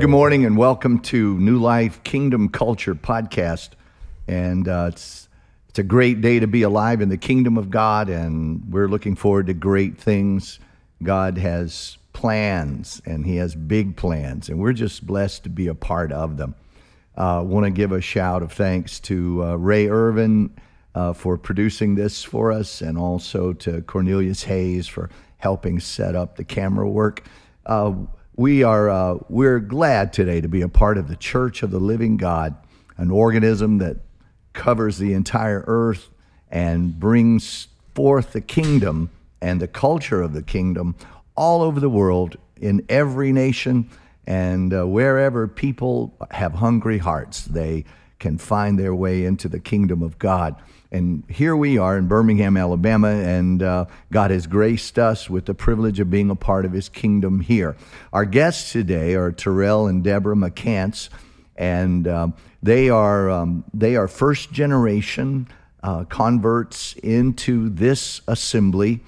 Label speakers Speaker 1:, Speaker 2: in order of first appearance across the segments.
Speaker 1: Good morning and welcome to New Life Kingdom Culture podcast. And uh, it's it's a great day to be alive in the kingdom of God, and we're looking forward to great things. God has plans, and He has big plans, and we're just blessed to be a part of them. I uh, want to give a shout of thanks to uh, Ray Irvin uh, for producing this for us, and also to Cornelius Hayes for helping set up the camera work. We are uh, we're glad today to be a part of the Church of the Living God, an organism that covers the entire earth and brings forth the kingdom and the culture of the kingdom all over the world in every nation and uh, wherever people have hungry hearts. They can find their way into the kingdom of god. And here we are in birmingham alabama and uh, god has graced us with the privilege of being a part of his kingdom here. Our guests today are terrell and deborah mccants and um, they are um, they are first generation uh, converts into this assembly,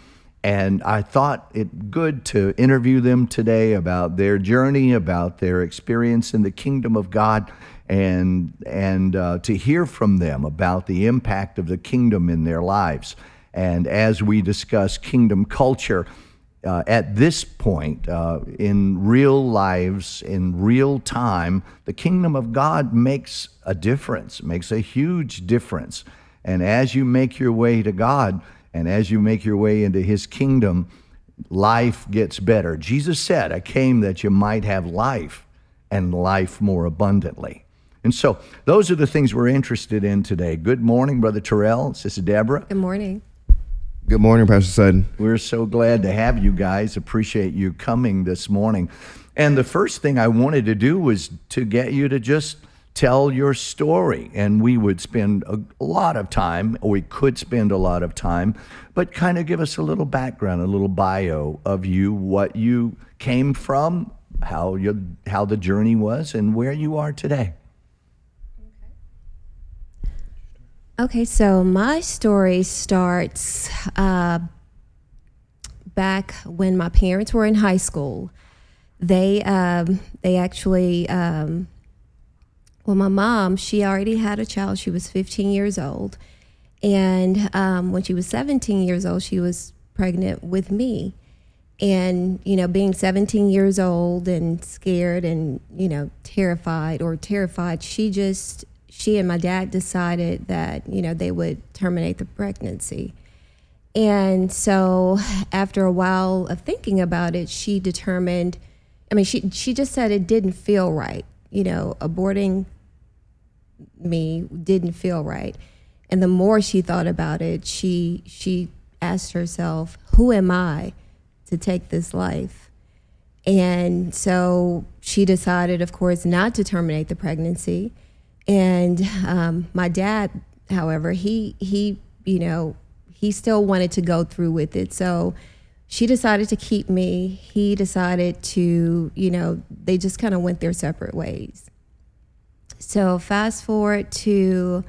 Speaker 1: and I thought it good to interview them today about their journey, about their experience in the kingdom of God, and and uh, to hear from them about the impact of the kingdom in their lives. And as we discuss kingdom culture, uh, at this point uh, in real lives, in real time, the kingdom of God makes a difference, makes a huge difference. And as you make your way to God and as you make your way into his kingdom, life gets better. Jesus said, I came that you might have life and life more abundantly. And so those are the things we're interested in today. Good morning, Brother Terrell, Sister Deborah.
Speaker 2: Good morning.
Speaker 3: Good morning, Pastor Sutton.
Speaker 1: We're so glad to have you guys. Appreciate you coming this morning. And the first thing I wanted to do was to get you to just tell your story. And we would spend a, lot of time, or we could spend a lot of time, but kind of give us a little background, a little bio of you, what you came from, how you how the journey was, and where you are today.
Speaker 2: Okay, so my story starts uh, back when my parents were in high school. They um, they actually um, well, my mom she already had a child. She was 15 years old, and um, when she was 17 years old, she was pregnant with me. And you know, being 17 years old and scared and you know terrified or terrified, she just she and my dad decided that you know they would terminate the pregnancy. And so after a while of thinking about it she determined i mean she she just said it didn't feel right. You know aborting me didn't feel right. And the more she thought about it she she asked herself who am i to take this life? And so she decided of course not to terminate the pregnancy and um, my dad, however, he he you know he still wanted to go through with it. So she decided to keep me. He decided to you know they just kind of went their separate ways. So fast forward to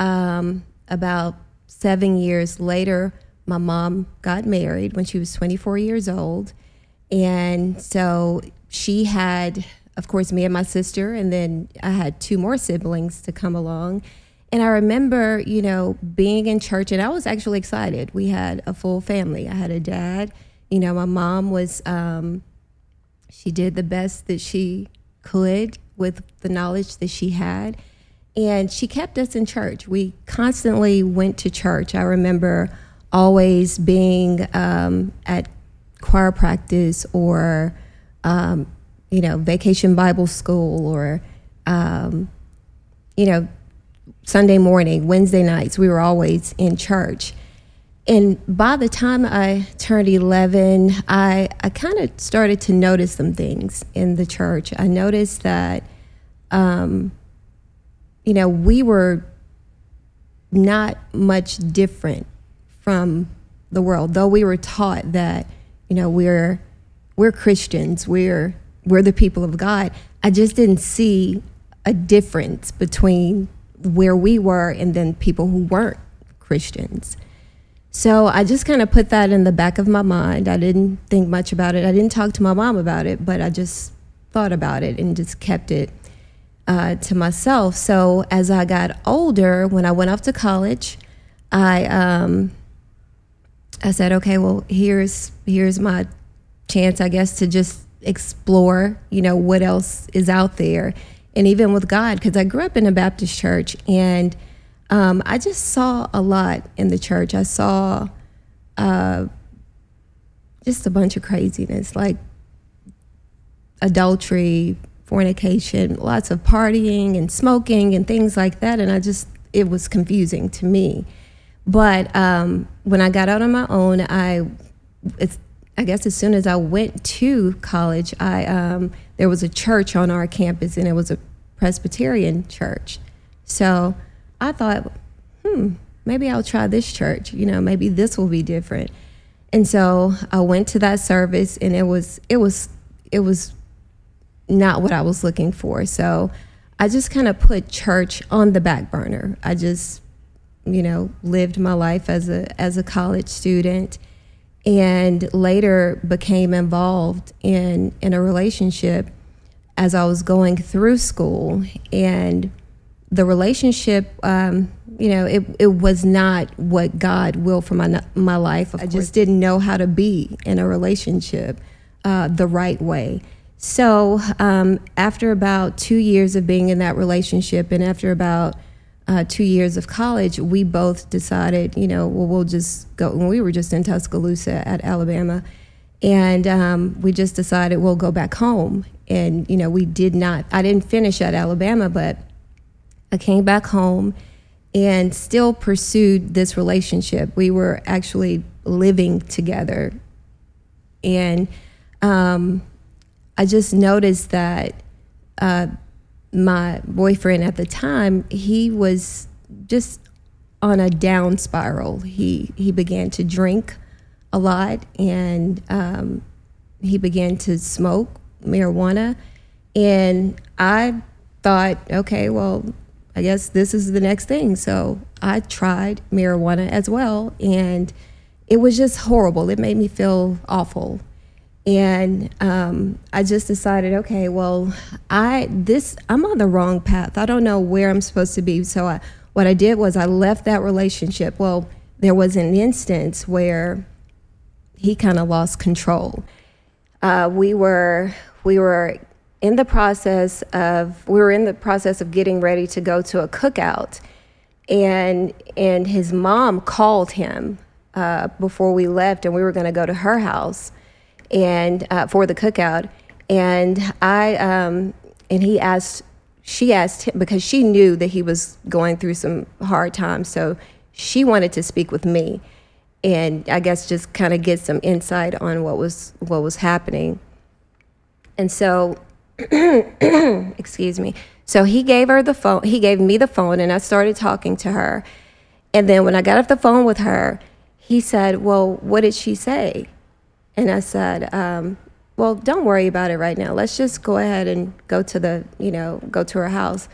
Speaker 2: um, about seven years later, my mom got married when she was 24 years old, and so she had of course, me and my sister, and then I had two more siblings to come along. And I remember, you know, being in church, and I was actually excited. We had a full family. I had a dad. You know, my mom was, um, she did the best that she could with the knowledge that she had. And she kept us in church. We constantly went to church. I remember always being um, at choir practice or um, you know, vacation Bible school or, um, you know, Sunday morning, Wednesday nights, we were always in church. And by the time I turned 11, I, I kind of started to notice some things in the church. I noticed that, um, you know, we were not much different from the world, though we were taught that, you know, we're, we're Christians, we're we're the people of God. I just didn't see a difference between where we were and then people who weren't Christians. So I just kind of put that in the back of my mind. I didn't think much about it. I didn't talk to my mom about it, but I just thought about it and just kept it uh, to myself. So as I got older, when I went off to college, I um, I said, okay, well here's here's my chance, I guess, to just explore, you know, what else is out there, and even with God, because I grew up in a Baptist church, and um, I just saw a lot in the church. I saw uh, just a bunch of craziness, like adultery, fornication, lots of partying and smoking and things like that. And I just, it was confusing to me. But um, when I got out on my own, I, it's, I guess as soon as I went to college, I um, there was a church on our campus, and it was a Presbyterian church. So I thought, hmm, maybe I'll try this church. You know, maybe this will be different. And so I went to that service, and it was it was it was not what I was looking for. So I just kind of put church on the back burner. I just, you know, lived my life as a as a college student and later became involved in in a relationship as I was going through school. And the relationship um, you know it, it was not what God willed for my my life I just didn't know how to be in a relationship uh, the right way. So um, after about two years of being in that relationship, and after about uh, two years of college, we both decided, you know, well, we'll just go. And we were just in Tuscaloosa at Alabama, and um, we just decided we'll go back home. And you know, we did not. I didn't finish at Alabama, but I came back home and still pursued this relationship. We were actually living together, and um, I just noticed that uh, my boyfriend at the time, he was just on a down spiral. He he began to drink a lot, and um, he began to smoke marijuana. And I thought, okay, well, I guess this is the next thing. So I tried marijuana as well, and it was just horrible. It made me feel awful and um, I just decided, okay, well, I this I'm on the wrong path. I don't know where I'm supposed to be. So I, what I did was I left that relationship. Well, there was an instance where he kind of lost control. Uh, we were we were in the process of we were in the process of getting ready to go to a cookout, and and his mom called him uh, before we left, and we were going to go to her house and uh, for the cookout. And I um, and he asked, she asked him because she knew that he was going through some hard times, so she wanted to speak with me, and I guess just kind of get some insight on what was what was happening. And so, excuse me. So he gave her the phone. He gave me the phone, and I started talking to her. And then when I got off the phone with her, he said, "Well, what did she say?" And I said, um, well, don't worry about it right now. Let's just go ahead and go to the, you know, go to her house.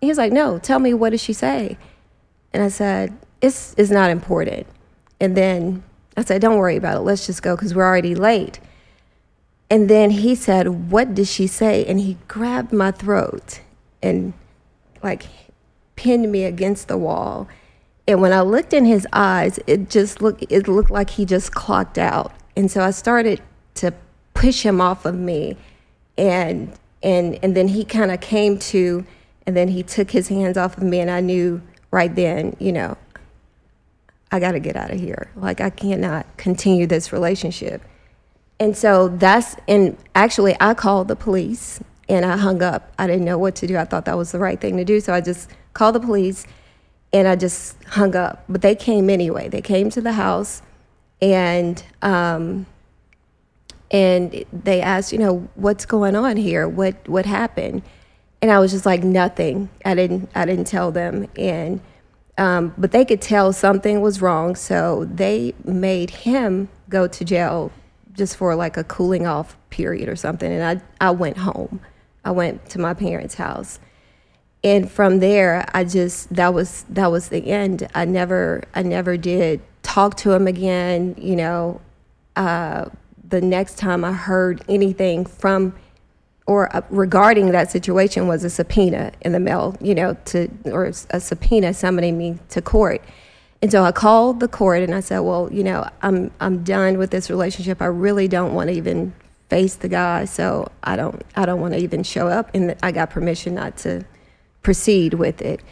Speaker 2: He was like, no, tell me, what did she say? And I said, it's, it's not important. And then I said, don't worry about it. Let's just go because we're already late. And then he said, what did she say? And he grabbed my throat and like pinned me against the wall. And when I looked in his eyes, it just looked, it looked like he just clocked out. And so I started to push him off of me. And and and then he kind of came to and then he took his hands off of me and I knew right then, you know, I got to get out of here. Like I cannot continue this relationship. And so that's and actually I called the police and I hung up. I didn't know what to do. I thought that was the right thing to do, so I just called the police and I just hung up. But they came anyway. They came to the house and um, and they asked, you know, what's going on here? What what happened? And I was just like, nothing. I didn't I didn't tell them, and um, but they could tell something was wrong, so they made him go to jail just for like a cooling off period or something. And I I went home. I went to my parents' house. And from there, I just that was that was the end. I never I never did talk to him again. You know, uh, the next time I heard anything from or uh, regarding that situation was a subpoena in the mail, you know, to or a subpoena summoning me to court. And so I called the court and I said, "Well, you know, I'm I'm done with this relationship. I really don't want to even face the guy, so I don't I don't want to even show up." And I got permission not to proceed with it.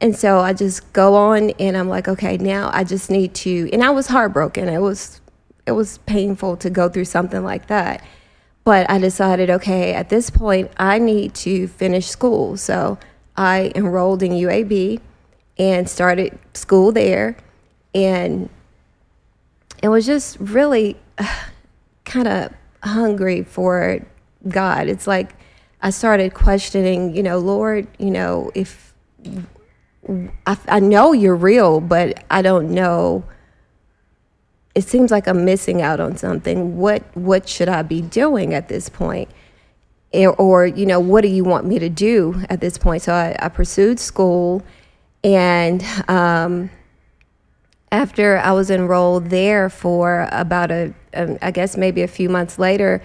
Speaker 2: And so I just go on and I'm like, "Okay, now I just need to." And I was heartbroken. It was it was painful to go through something like that. But I decided, okay, at this point, I need to finish school. So I enrolled in UAB and started school there. And it was just really kind of hungry for God. It's like I started questioning, you know, Lord, you know, if I, I know you're real, but I don't know it seems like I'm missing out on something. What what should I be doing at this point? Or, you know, what do you want me to do at this point? So I, I pursued school, and um, after I was enrolled there for about a, a, I guess maybe a few months later,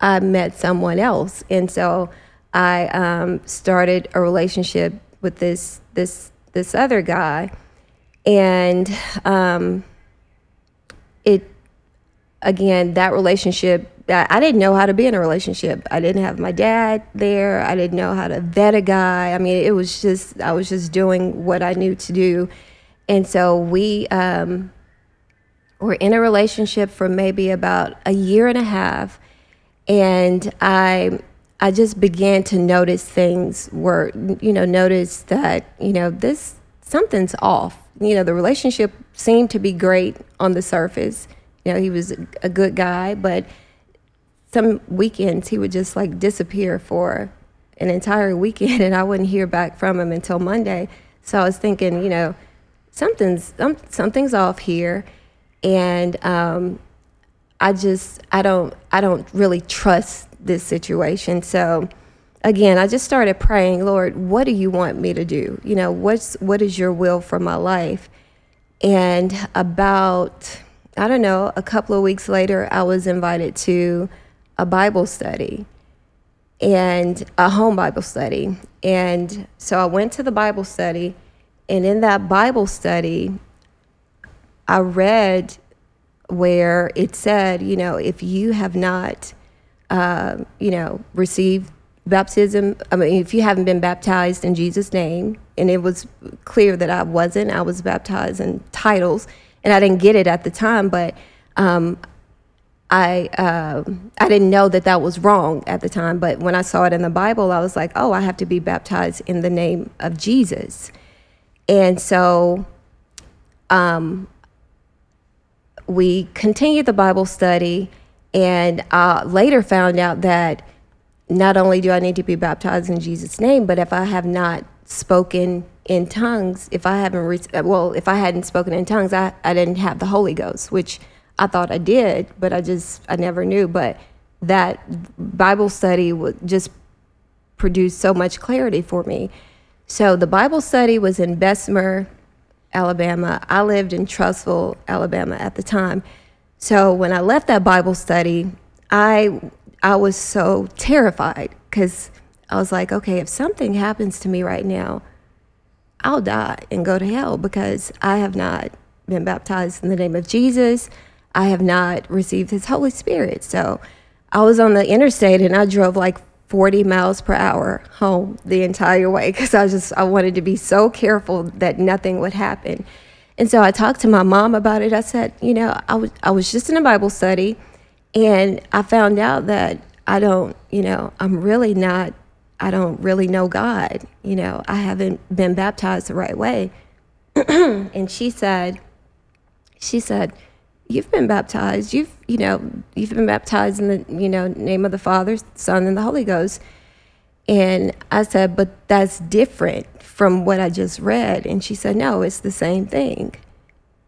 Speaker 2: I met someone else, and so I um, started a relationship with this this this other guy, and um, it again that relationship I didn't know how to be in a relationship. I didn't have my dad there. I didn't know how to vet a guy. I mean, it was just I was just doing what I knew to do, and so we um, were in a relationship for maybe about a year and a half, and I I just began to notice things were you know notice that you know this something's off. You know, the relationship seemed to be great on the surface. You know, he was a good guy, but some weekends he would just like disappear for an entire weekend and I wouldn't hear back from him until Monday. So I was thinking, you know, something's something's off here and um, I just I don't I don't really trust this situation. So again, I just started praying, Lord, what do you want me to do? You know, what's what is your will for my life? And about I don't know, a couple of weeks later, I was invited to a Bible study and a home Bible study. And so I went to the Bible study, and in that Bible study, I read where it said, you know, if you have not, uh, you know, received baptism, I mean, if you haven't been baptized in Jesus' name, and it was clear that I wasn't, I was baptized in titles, and I didn't get it at the time, but um, I uh, I didn't know that that was wrong at the time. But when I saw it in the Bible, I was like, oh, I have to be baptized in the name of Jesus, and so. Um, we continued the Bible study, and I later found out that not only do I need to be baptized in Jesus' name, but if I have not spoken in tongues, if I haven't, re- well, if I hadn't spoken in tongues, I, I didn't have the Holy Ghost, which I thought I did, but I just, I never knew. But that Bible study would just produce so much clarity for me. So the Bible study was in Bessemer, Alabama. I lived in Trussville, Alabama at the time. So when I left that Bible study, I I was so terrified because I was like, okay, if something happens to me right now, I'll die and go to hell because I have not been baptized in the name of Jesus. I have not received his Holy Spirit. So I was on the interstate and I drove like 40 miles per hour home the entire way because I just I wanted to be so careful that nothing would happen. And so I talked to my mom about it. I said, you know, I was I was just in a Bible study and I found out that I don't, you know, I'm really not, I don't really know God. You know, I haven't been baptized the right way. and she said, she said, you've been baptized. You've, you know, you've been baptized in the, you know, name of the Father, Son, and the Holy Ghost. And I said, but that's different from what I just read. And she said, no, it's the same thing.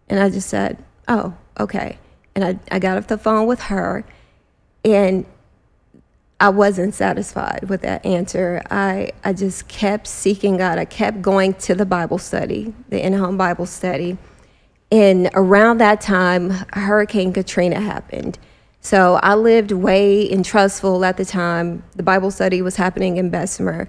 Speaker 2: And I just said, oh, okay. And I, I got off the phone with her, and I wasn't satisfied with that answer. I, I just kept seeking God. I kept going to the Bible study, the in home Bible study. And around that time, Hurricane Katrina happened. So I lived way in Trussville at the time. The Bible study was happening in Bessemer.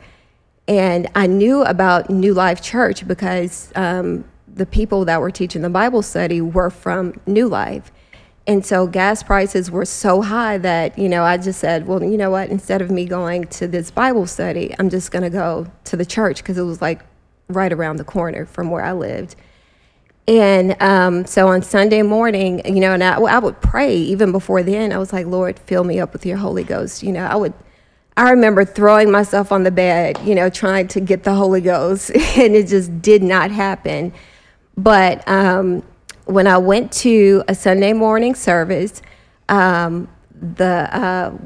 Speaker 2: And I knew about New Life Church because um, the people that were teaching the Bible study were from New Life. And so gas prices were so high that, you know, I just said, well, you know what? Instead of me going to this Bible study, I'm just going to go to the church because it was like right around the corner from where I lived. And um, so on Sunday morning, you know, and I, I would pray even before then. I was like, Lord, fill me up with your Holy Ghost. You know, I would, I remember throwing myself on the bed, you know, trying to get the Holy Ghost, and it just did not happen. But um, when I went to a Sunday morning service, um, the uh,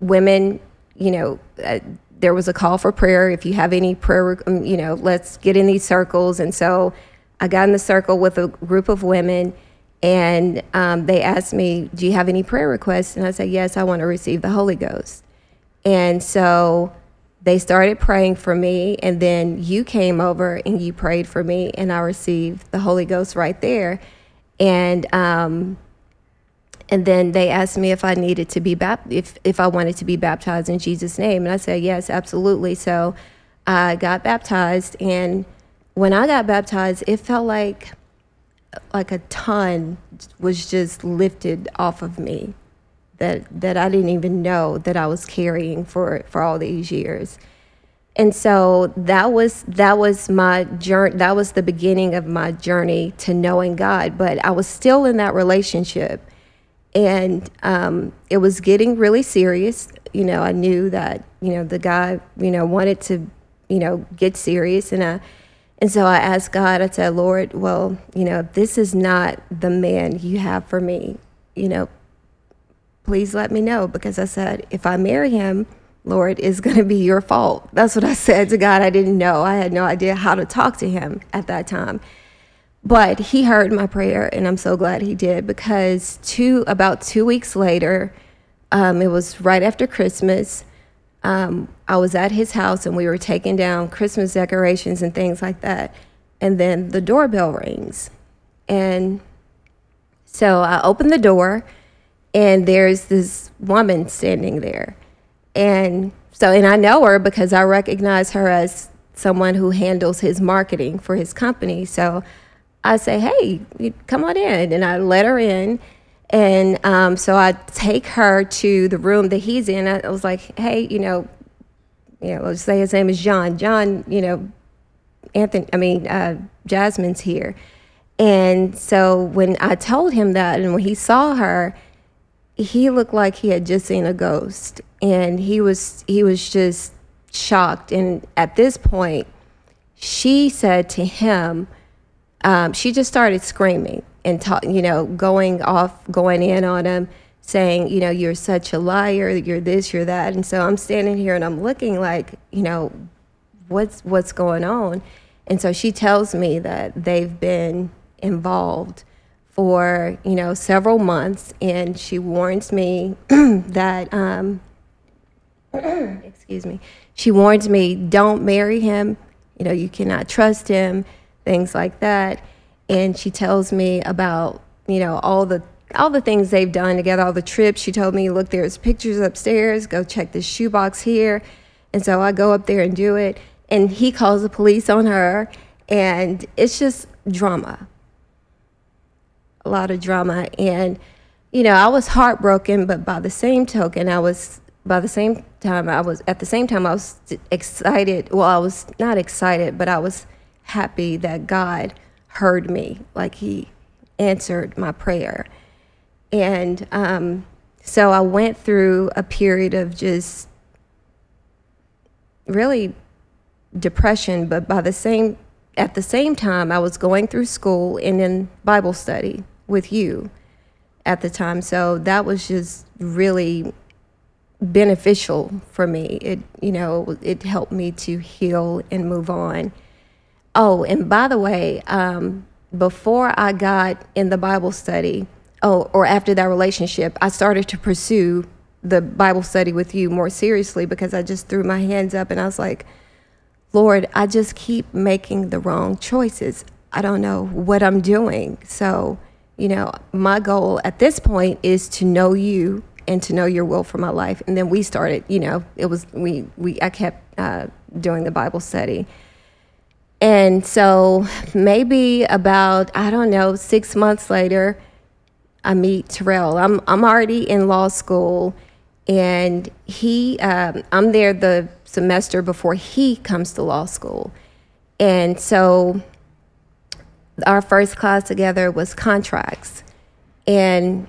Speaker 2: women, you know, uh, there was a call for prayer. If you have any prayer, um, you know, let's get in these circles. And so I got in the circle with a group of women, and um, they asked me, Do you have any prayer requests? And I said, Yes, I want to receive the Holy Ghost. And so they started praying for me, and then you came over and you prayed for me, and I received the Holy Ghost right there. And um, and then they asked me if I needed to be baptized, if, if I wanted to be baptized in Jesus' name. And I said, yes, absolutely. So I got baptized. And when I got baptized, it felt like, like a ton was just lifted off of me that, that I didn't even know that I was carrying for, for all these years. And so that was that was my journey. That was the beginning of my journey to knowing God. But I was still in that relationship, and um, it was getting really serious. You know, I knew that you know the guy you know wanted to you know get serious, and I and so I asked God. I said, Lord, well, you know, this is not the man you have for me, you know, please let me know because I said if I marry him Lord, it's going to be your fault. That's what I said to God. I didn't know. I had no idea how to talk to him at that time. But he heard my prayer, and I'm so glad he did because two about two weeks later, um, it was right after Christmas. Um, I was at his house, and we were taking down Christmas decorations and things like that. And then the doorbell rings, and so I open the door, and there's this woman standing there and so, and I know her because I recognize her as someone who handles his marketing for his company. So I say, hey, come on in. And I let her in. And um, so I take her to the room that he's in. I was like, hey, you know, you know, let's say his name is John. John, you know, Anthony, I mean, uh, Jasmine's here. And so when I told him that, and when he saw her, he looked like he had just seen a ghost and he was he was just shocked and at this point she said to him um, she just started screaming and talk, you know going off going in on him saying you know you're such a liar you're this you're that and so i'm standing here and i'm looking like you know what's what's going on and so she tells me that they've been involved for you know several months, and she warns me that um, excuse me, she warns me don't marry him. You know you cannot trust him, things like that. And she tells me about you know all the all the things they've done together, all the trips. She told me, look, there's pictures upstairs. Go check this shoebox here. And so I go up there and do it. And he calls the police on her. And it's just drama a lot of drama. And, you know, I was heartbroken, but by the same token, I was, by the same time, I was, at the same time, I was excited. Well, I was not excited, but I was happy that God heard me, like He answered my prayer. And um, so I went through a period of just really depression, but by the same at the same time I was going through school and in Bible study with you at the time. So that was just really beneficial for me. It, you know, it helped me to heal and move on. Oh, and by the way, um, before I got in the Bible study, oh, or after that relationship, I started to pursue the Bible study with you more seriously because I just threw my hands up and I was like, Lord, I just keep making the wrong choices. I don't know what I'm doing. So you know, my goal at this point is to know you and to know your will for my life. And then we started, you know, it was, we, we I kept uh, doing the Bible study. And so maybe about, I don't know, six months later, I meet Terrell. I'm, I'm already in law school, and he, um, I'm there the semester before he comes to law school. And so our first class together was contracts. And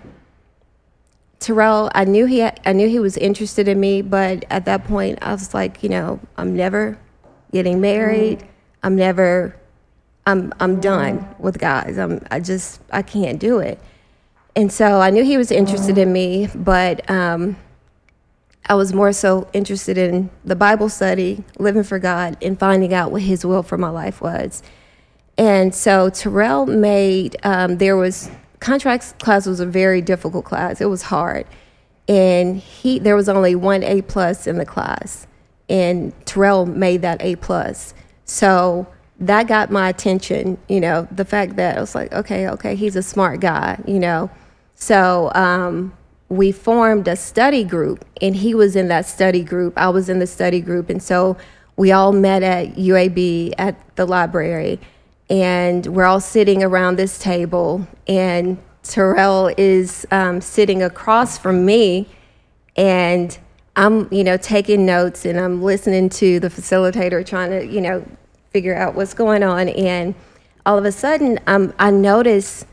Speaker 2: Terrell, I knew he I knew he was interested in me, but at that point I was like, you know, I'm never getting married. I'm never I'm I'm done with guys. I'm I just I can't do it. And so I knew he was interested in me, but um, I was more so interested in the Bible study, living for God, and finding out what His will for my life was. And so Terrell made um, there was contracts class was a very difficult class. It was hard, and he there was only one A plus in the class, and Terrell made that A plus. So that got my attention. You know, the fact that I was like, okay, okay, he's a smart guy. You know, so um, we formed a study group, and he was in that study group. I was in the study group, and so we all met at UAB at the library and we're all sitting around this table, and Terrell is um, sitting across from me, and I'm, you know, taking notes and I'm listening to the facilitator trying to, you know, figure out what's going on, and all of a sudden, um, I notice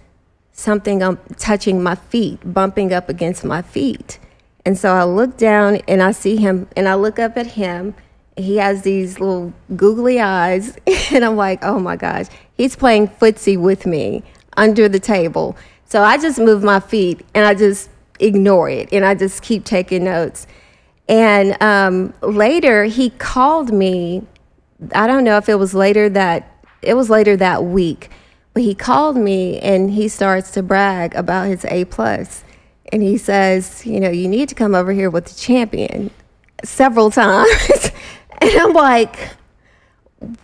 Speaker 2: something um, touching my feet, bumping up against my feet. And so I look down and I see him, and I look up at him. He has these little googly eyes, and I'm like, oh my gosh, he's playing footsie with me under the table. So I just move my feet and I just ignore it, and I just keep taking notes. And um, later, he called me. I don't know if it was later that it was later that week, but he called me and he starts to brag about his A plus, and he says, you know, you need to come over here with the champion several times, and I'm like,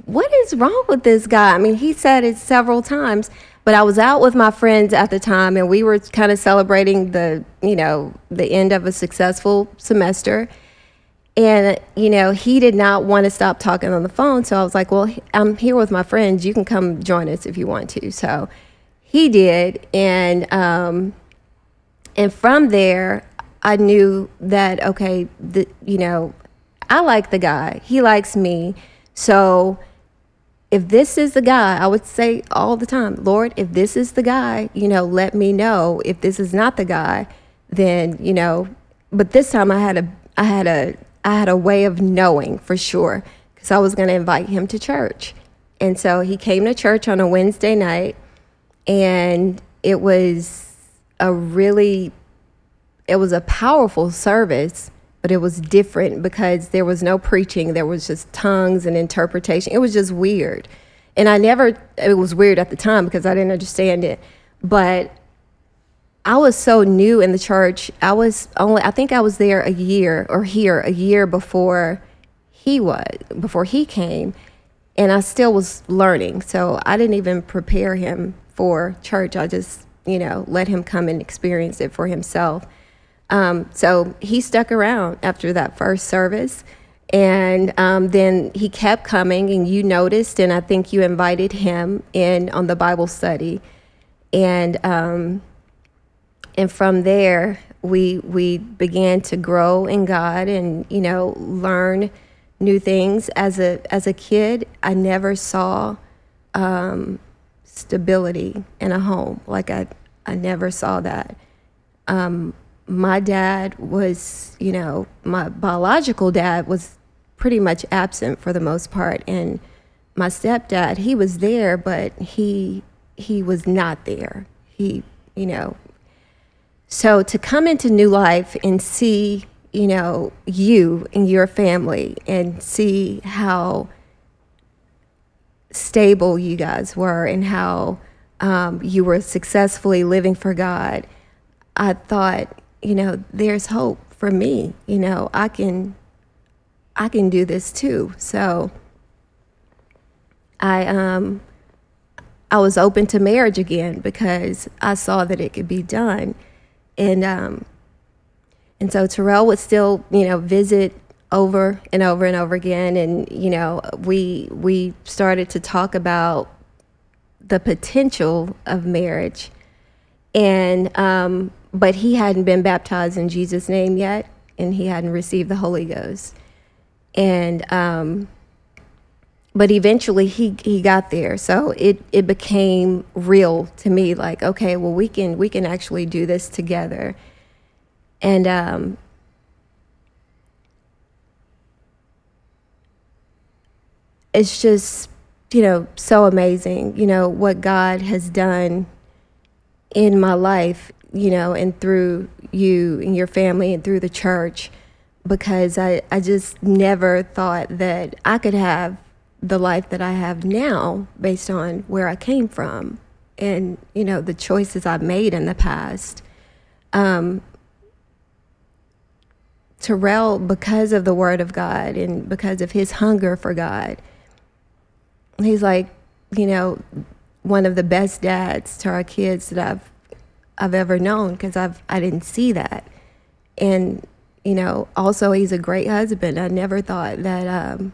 Speaker 2: what is wrong with this guy? I mean, he said it several times, but I was out with my friends at the time and we were kind of celebrating the, you know, the end of a successful semester. And, you know, he did not want to stop talking on the phone. So I was like, well, I'm here with my friends. You can come join us if you want to. So he did. And, um, and from there, I knew that, okay, the, you know, I like the guy. He likes me. So if this is the guy, I would say all the time, Lord, if this is the guy, you know, let me know. If this is not the guy, then, you know, but this time I had a I had a I had a way of knowing for sure because I was going to invite him to church. And so he came to church on a Wednesday night and it was a really it was a powerful service but it was different because there was no preaching there was just tongues and interpretation it was just weird and i never it was weird at the time because i didn't understand it but i was so new in the church i was only i think i was there a year or here a year before he was before he came and i still was learning so i didn't even prepare him for church i just you know let him come and experience it for himself um, so he stuck around after that first service. And um, then he kept coming, and you noticed, and I think you invited him in on the Bible study. And, um, and from there, we, we began to grow in God and, you know, learn new things. As a, as a kid, I never saw um, stability in a home. Like, I, I never saw that. Um, my dad was, you know, my biological dad was pretty much absent for the most part, and my stepdad, he was there, but he he was not there. He, you know, so to come into new life and see, you know, you and your family and see how stable you guys were and how um, you were successfully living for God, I thought, you know, there's hope for me. You know, I can I can do this too. So I um I was open to marriage again because I saw that it could be done. And um And so Terrell would still, you know, visit over and over and over again. And, you know, we, we started to talk about the potential of marriage. And, um, but he hadn't been baptized in Jesus' name yet, and he hadn't received the Holy Ghost. And, um, but eventually he he got there. So it it became real to me like okay well we can we can actually do this together. And um it's just you know so amazing you know what god has done in my life you know and through you and your family and through the church because i i just never thought that i could have the life that i have now based on where i came from and you know the choices i've made in the past um, terrell because of the word of god and because of his hunger for god he's like, you know, one of the best dads to our kids that I've I've ever known because I've I didn't see that, and you know, also he's a great husband. I never thought that um,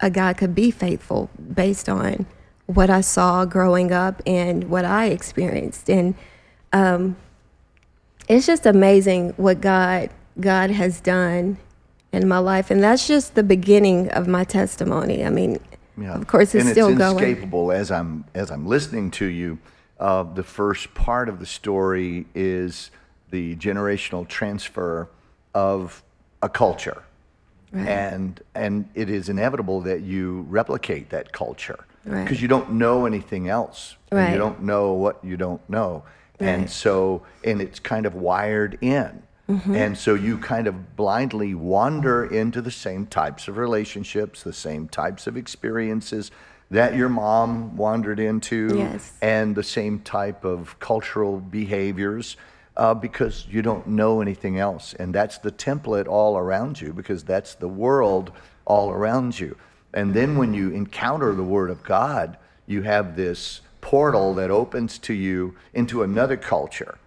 Speaker 2: a guy could be faithful based on what I saw growing up and what I experienced, and um, it's just amazing what God God has done in my life, and that's just the beginning of my testimony. I mean,
Speaker 1: Yeah.
Speaker 2: of course, it's
Speaker 1: and
Speaker 2: still
Speaker 1: it's
Speaker 2: going.
Speaker 1: inescapable as I'm as I'm listening to you. Uh, the first part of the story is the generational transfer of a culture,
Speaker 2: Right.
Speaker 1: and and it is inevitable that you replicate that culture
Speaker 2: Right.
Speaker 1: because you don't know anything else. and
Speaker 2: Right.
Speaker 1: you don't know what you don't know, and so and it's kind of wired in.
Speaker 2: Mm-hmm.
Speaker 1: And so you kind of blindly wander into the same types of relationships, the same types of experiences that your mom wandered into,
Speaker 2: Yes.
Speaker 1: and the same type of cultural behaviors uh, because you don't know anything else. And that's the template all around you because that's the world all around you. And then when you encounter the Word of God, you have this portal that opens to you into another culture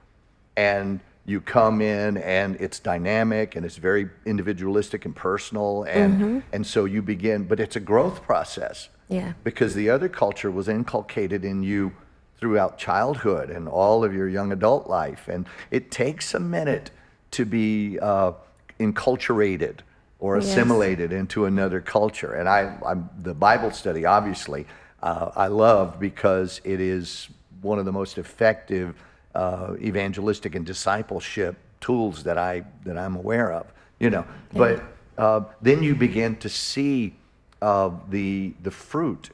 Speaker 1: and you come in and it's dynamic and it's very individualistic and personal and and so you begin but it's a growth process
Speaker 2: Yeah.
Speaker 1: because the other culture was inculcated in you throughout childhood and all of your young adult life and it takes a minute to be uh, enculturated or
Speaker 2: Yes.
Speaker 1: assimilated into another culture and I, I'm the Bible study obviously uh, I love because it is one of the most effective uh, evangelistic and discipleship tools that I that I'm aware of. You know, but uh, then you begin to see uh, the the fruit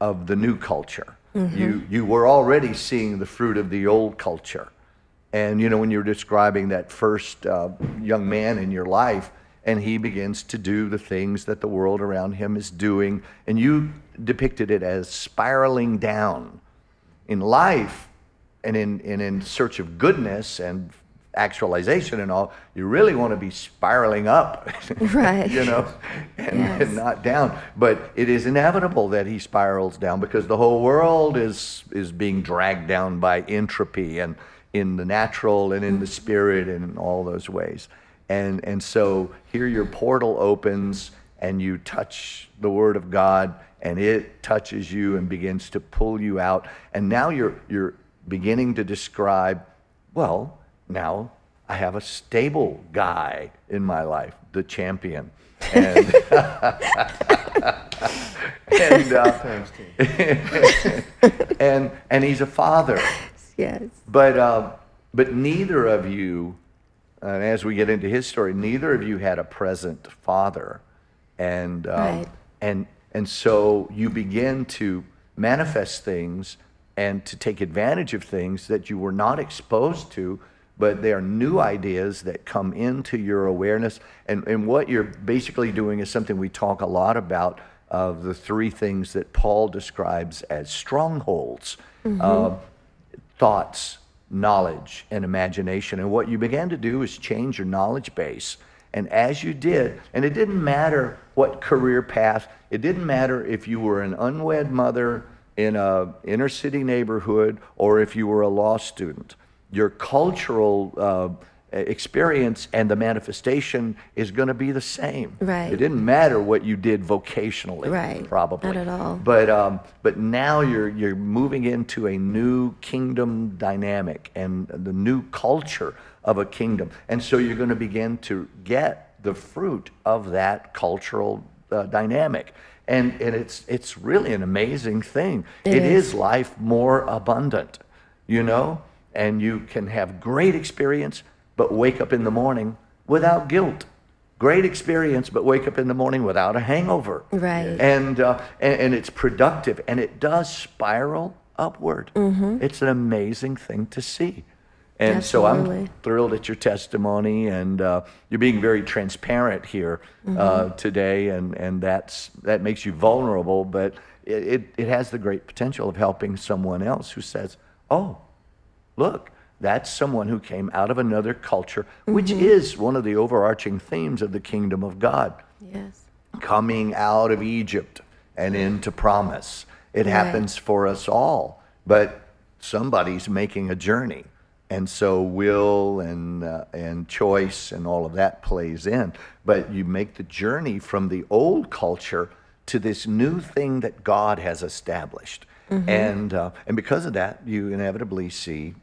Speaker 1: of the new culture. You you were already seeing the fruit of the old culture, and you know when you're describing that first uh, young man in your life, and he begins to do the things that the world around him is doing, and you depicted it as spiraling down in life and in, and in search of goodness and actualization and all, you really want to be spiraling up,
Speaker 2: Right.
Speaker 1: you know, and,
Speaker 2: Yes.
Speaker 1: and not down. But it is inevitable that he spirals down because the whole world is, is being dragged down by entropy and in the natural and in the mm-hmm. spirit and in all those ways. And, and so here your portal opens and you touch the word of God and it touches you and begins to pull you out. And now you're, you're beginning to describe, well, now I have a stable guy in my life, the champion. And, and, uh, and, and he's a father.
Speaker 2: Yes.
Speaker 1: But, uh, but neither of you, and as we get into his story, neither of you had a present father. And, um,
Speaker 2: Right.
Speaker 1: and, and so you begin to manifest things and to take advantage of things that you were not exposed to, but they are new ideas that come into your awareness. And, and what you're basically doing is something we talk a lot about of the three things that Paul describes as strongholds. Uh, thoughts, knowledge, and imagination. And what you began to do is change your knowledge base. And as you did, and it didn't matter what career path, it didn't matter if you were an unwed mother in a inner city neighborhood or if you were a law student. Your cultural uh, experience and the manifestation is going to be the same.
Speaker 2: Right.
Speaker 1: It didn't matter what you did vocationally,
Speaker 2: Right.
Speaker 1: probably.
Speaker 2: Not at all.
Speaker 1: But um, but now you're you're moving into a new kingdom dynamic and the new culture of a kingdom, and so you're going to begin to get the fruit of that cultural uh, dynamic. And, and it's, it's really an amazing thing.
Speaker 2: It
Speaker 1: it
Speaker 2: is.
Speaker 1: is life more abundant, you know? And you can have great experience, but wake up in the morning without guilt. Great experience, but wake up in the morning without a hangover.
Speaker 2: Right.
Speaker 1: And, uh, and, and it's productive and it does spiral upward.
Speaker 2: Mm-hmm.
Speaker 1: It's an amazing thing to see. And so I'm thrilled at your testimony, and uh, you're being very transparent here
Speaker 2: Mm-hmm.
Speaker 1: uh, today, and, and that's that makes you vulnerable, but it, it, it has the great potential of helping someone else who says, "Oh, look, that's someone who came out of another culture, which
Speaker 2: Mm-hmm.
Speaker 1: is one of the overarching themes of the kingdom of God."
Speaker 2: Yes.
Speaker 1: coming out of Egypt and into promise. It happens for us all, but somebody's making a journey. And so will and, uh, and choice and all of that plays in. But you make the journey from the old culture to this new thing that God has established. And, uh, and because of that, you inevitably see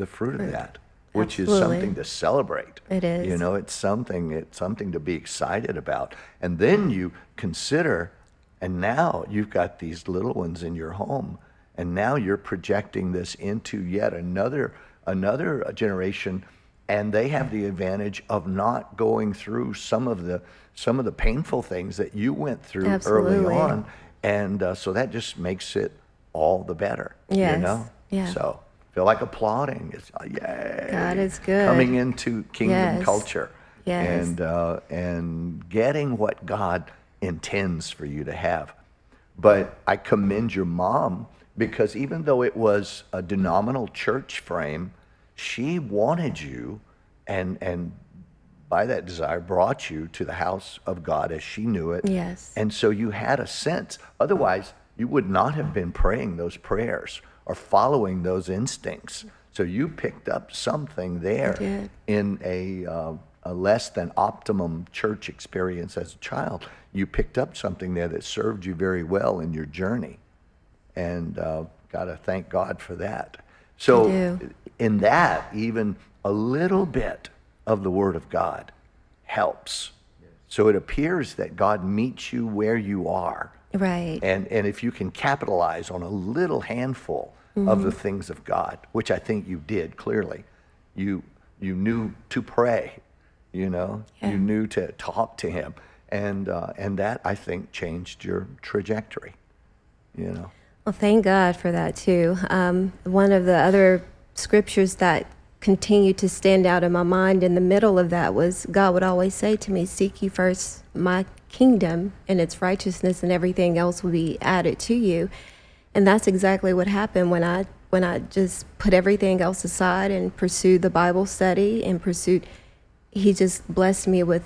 Speaker 1: the fruit of that, which is something to celebrate.
Speaker 2: It is.
Speaker 1: You know, it's something it's something to be excited about. And then you consider and now you've got these little ones in your home and now you're projecting this into yet another another generation and they have the advantage of not going through some of the some of the painful things that you went through
Speaker 2: Absolutely.
Speaker 1: early on and uh, so that just makes it all the better
Speaker 2: Yes.
Speaker 1: you know
Speaker 2: Yeah.
Speaker 1: so feel like applauding it's uh, yay
Speaker 2: God is good.
Speaker 1: coming into kingdom
Speaker 2: Yes.
Speaker 1: culture
Speaker 2: Yes.
Speaker 1: and uh, and getting what God intends for you to have. But I commend your mom because even though it was a denominational church frame, she wanted you and and by that desire brought you to the house of God as she knew it.
Speaker 2: Yes.
Speaker 1: And so you had a sense. Otherwise, you would not have been praying those prayers or following those instincts. So you picked up something there in a, uh, a less than optimum church experience as a child. You picked up something there that served you very well in your journey. And uh, got to thank God for that. So, in that, even a little bit of the Word of God helps. So it appears that God meets you where you are.
Speaker 2: Right.
Speaker 1: And, and if you can capitalize on a little handful of
Speaker 2: Mm-hmm.
Speaker 1: the things of God, which I think you did clearly, you, you knew to pray, you know,
Speaker 2: Yeah.
Speaker 1: you knew to talk to Him. And, uh, and that, I think, changed your trajectory, you know.
Speaker 2: Well, thank God for that too. Um, one of the other scriptures that continued to stand out in my mind in the middle of that was God would always say to me, Seek ye first my kingdom and its righteousness, and everything else will be added to you. And that's exactly what happened when I when I just put everything else aside and pursued the Bible study and pursued he just blessed me with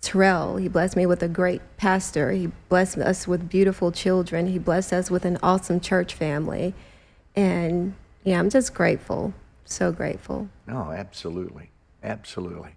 Speaker 2: Terrell. He blessed me with a great pastor. He blessed us with beautiful children. He blessed us with an awesome church family. And yeah, I'm just grateful. So grateful.
Speaker 1: No, absolutely. Absolutely.